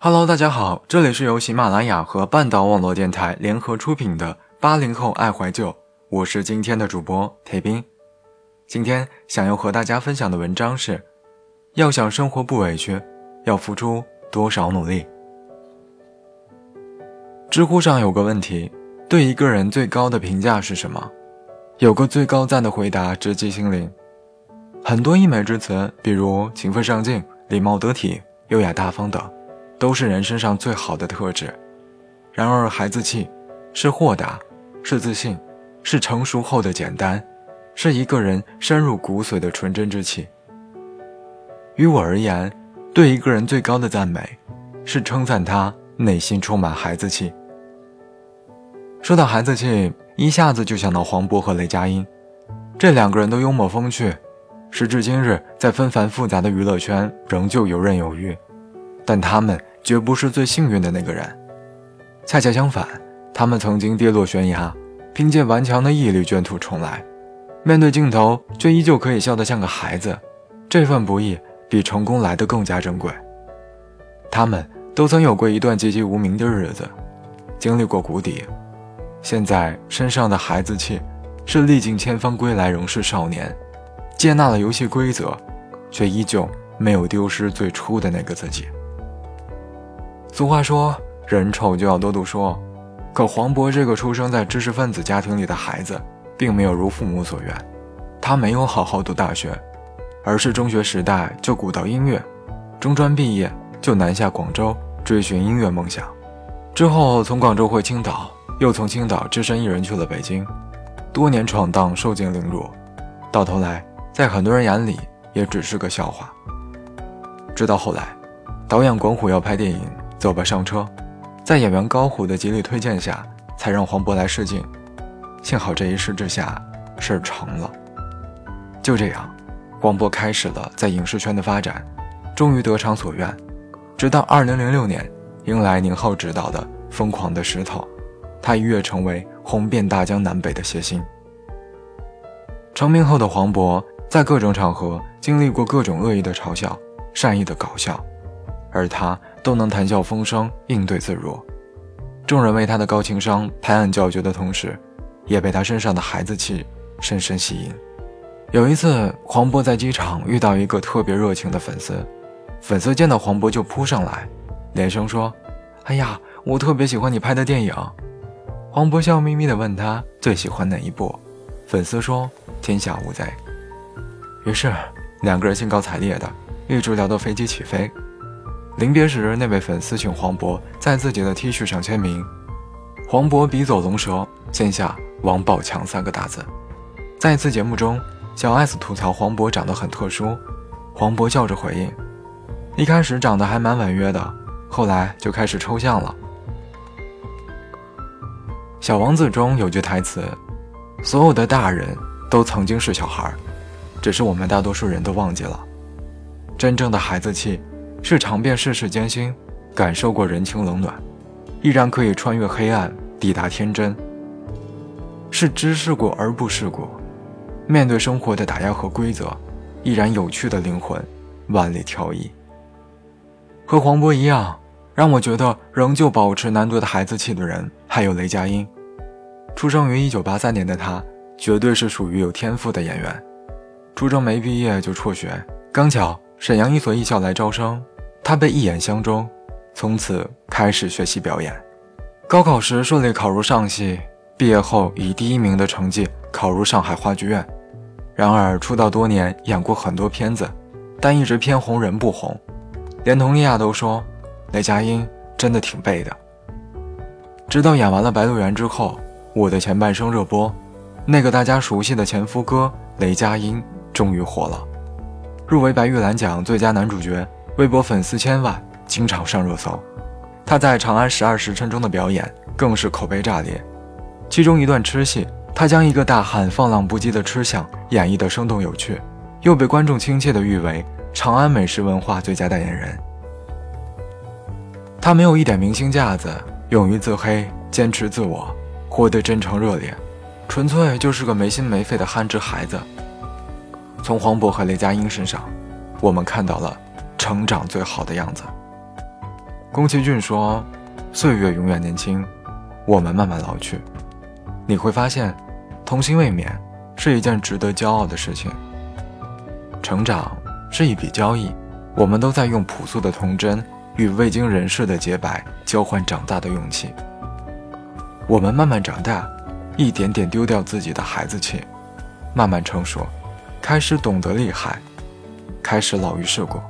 Hello，大家好，这里是由喜马拉雅和半岛网络电台联合出品的八零后爱怀旧，我是今天的主播铁斌。今天想要和大家分享的文章是：要想生活不委屈，要付出多少努力？知乎上有个问题：对一个人最高的评价是什么？有个最高赞的回答直击心灵。很多溢美之词，比如勤奋上进、礼貌得体、优雅大方等。都是人身上最好的特质，然而孩子气，是豁达，是自信，是成熟后的简单，是一个人深入骨髓的纯真之气。于我而言，对一个人最高的赞美，是称赞他内心充满孩子气。说到孩子气，一下子就想到黄渤和雷佳音，这两个人都幽默风趣，时至今日，在纷繁复杂的娱乐圈仍旧游刃有余，但他们。绝不是最幸运的那个人，恰恰相反，他们曾经跌落悬崖，凭借顽强的毅力卷土重来，面对镜头却依旧可以笑得像个孩子，这份不易比成功来得更加珍贵。他们都曾有过一段籍籍无名的日子，经历过谷底，现在身上的孩子气，是历尽千帆归来仍是少年，接纳了游戏规则，却依旧没有丢失最初的那个自己。俗话说，人丑就要多读书。可黄渤这个出生在知识分子家庭里的孩子，并没有如父母所愿，他没有好好读大学，而是中学时代就鼓捣音乐，中专毕业就南下广州追寻音乐梦想，之后从广州回青岛，又从青岛只身一人去了北京，多年闯荡受尽凌辱，到头来在很多人眼里也只是个笑话。直到后来，导演管虎要拍电影。走吧，上车。在演员高虎的极力推荐下，才让黄渤来试镜。幸好这一试之下，事儿成了。就这样，黄渤开始了在影视圈的发展，终于得偿所愿。直到2006年，迎来宁浩执导的《疯狂的石头》，他一跃成为红遍大江南北的谐星。成名后的黄渤，在各种场合经历过各种恶意的嘲笑、善意的搞笑。而他都能谈笑风生，应对自如。众人为他的高情商拍案叫绝的同时，也被他身上的孩子气深深吸引。有一次，黄渤在机场遇到一个特别热情的粉丝，粉丝见到黄渤就扑上来，连声说：“哎呀，我特别喜欢你拍的电影。”黄渤笑眯眯地问他最喜欢哪一部，粉丝说：“天下无贼。”于是两个人兴高采烈的一直聊到飞机起飞。临别时，那位粉丝请黄渤在自己的 T 恤上签名。黄渤笔走龙蛇，签下“王宝强”三个大字。在一次节目中，小 S 吐槽黄渤长得很特殊，黄渤笑着回应：“一开始长得还蛮婉约的，后来就开始抽象了。”《小王子》中有句台词：“所有的大人都曾经是小孩，只是我们大多数人都忘记了，真正的孩子气。”是尝遍世事艰辛，感受过人情冷暖，依然可以穿越黑暗抵达天真。是知世故而不世故，面对生活的打压和规则，依然有趣的灵魂，万里挑一。和黄渤一样，让我觉得仍旧保持难得的孩子气的人，还有雷佳音。出生于1983年的他，绝对是属于有天赋的演员。初中没毕业就辍学，刚巧。沈阳一所艺校来招生，他被一眼相中，从此开始学习表演。高考时顺利考入上戏，毕业后以第一名的成绩考入上海话剧院。然而出道多年，演过很多片子，但一直偏红人不红。连佟丽娅都说，雷佳音真的挺背的。直到演完了《白鹿原》之后，《我的前半生》热播，那个大家熟悉的前夫哥雷佳音终于火了。入围白玉兰奖最佳男主角，微博粉丝千万，经常上热搜。他在《长安十二时辰》中的表演更是口碑炸裂，其中一段吃戏，他将一个大汉放浪不羁的吃相演绎得生动有趣，又被观众亲切地誉为长安美食文化最佳代言人。他没有一点明星架子，勇于自黑，坚持自我，活得真诚热烈，纯粹就是个没心没肺的憨直孩子。从黄渤和雷佳音身上，我们看到了成长最好的样子。宫崎骏说：“岁月永远年轻，我们慢慢老去。”你会发现，童心未泯是一件值得骄傲的事情。成长是一笔交易，我们都在用朴素的童真与未经人事的洁白交换长大的勇气。我们慢慢长大，一点点丢掉自己的孩子气，慢慢成熟，开始懂得厉害，开始老于世故。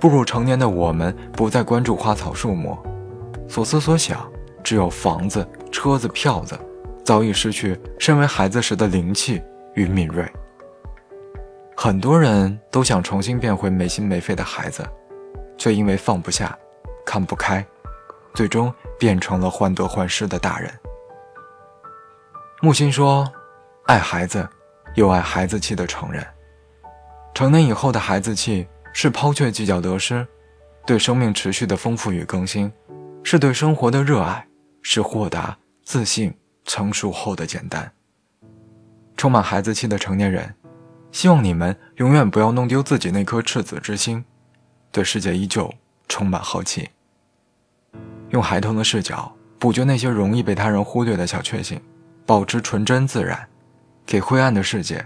步入成年的我们，不再关注花草树木，所思所想只有房子、车子、票子，早已失去身为孩子时的灵气与敏锐。很多人都想重新变回没心没肺的孩子，却因为放不下、看不开，最终变成了患得患失的大人。木心说：“爱孩子，又爱孩子气的成人。成年以后的孩子气。”是抛却计较得失，对生命持续的丰富与更新，是对生活的热爱，是豁达、自信、成熟后的简单。充满孩子气的成年人，希望你们永远不要弄丢自己那颗赤子之心，对世界依旧充满好奇。用孩童的视角补救那些容易被他人忽略的小确幸，保持纯真自然，给灰暗的世界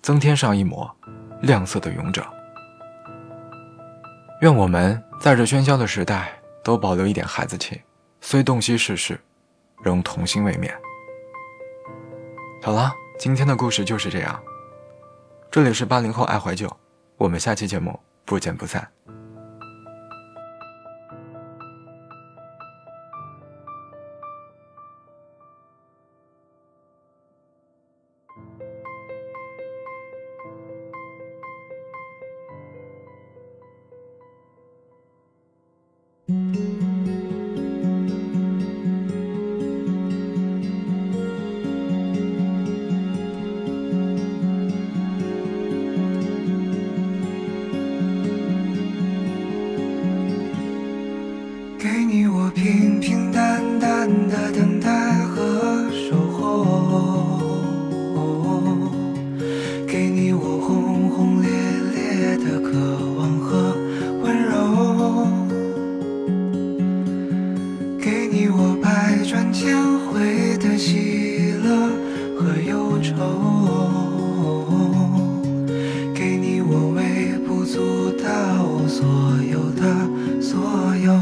增添上一抹亮色的勇者。愿我们在这喧嚣的时代都保留一点孩子气，虽洞悉世事，仍童心未泯。好了，今天的故事就是这样。这里是八零后爱怀旧，我们下期节目不见不散。给你我平平淡淡的等待和守候。愁给你我微不足道所有的所有。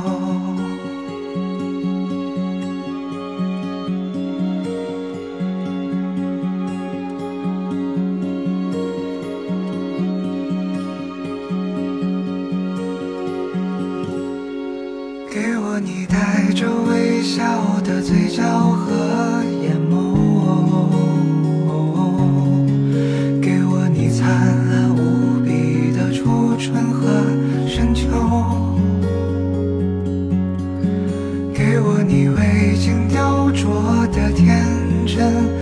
给我你带着微笑的嘴角和你未经雕琢的天真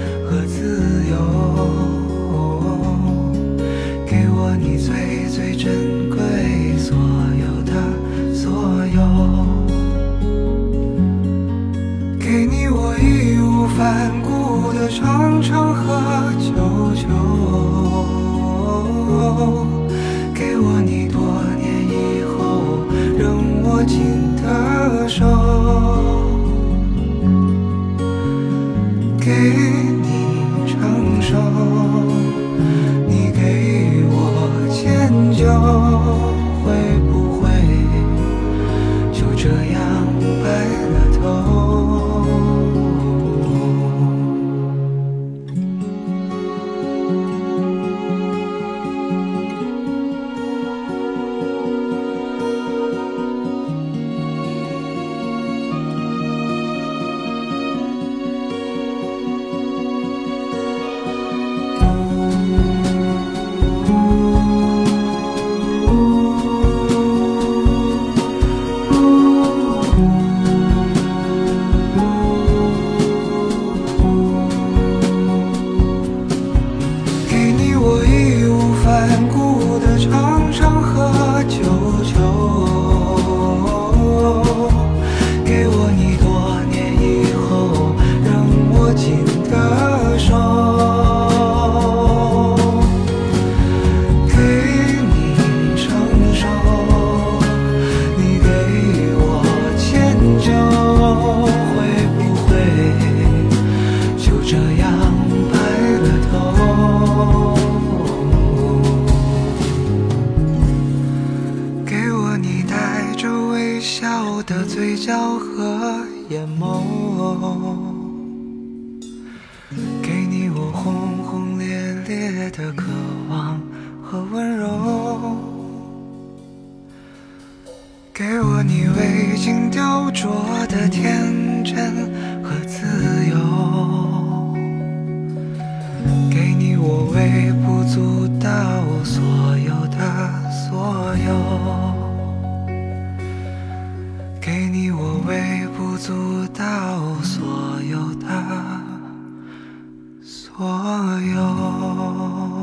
角和眼眸，给你我轰轰烈烈的渴望和温柔，给我你未经雕琢的天真和自由，给你我微不足道所有的所有。微不足道所有的所有。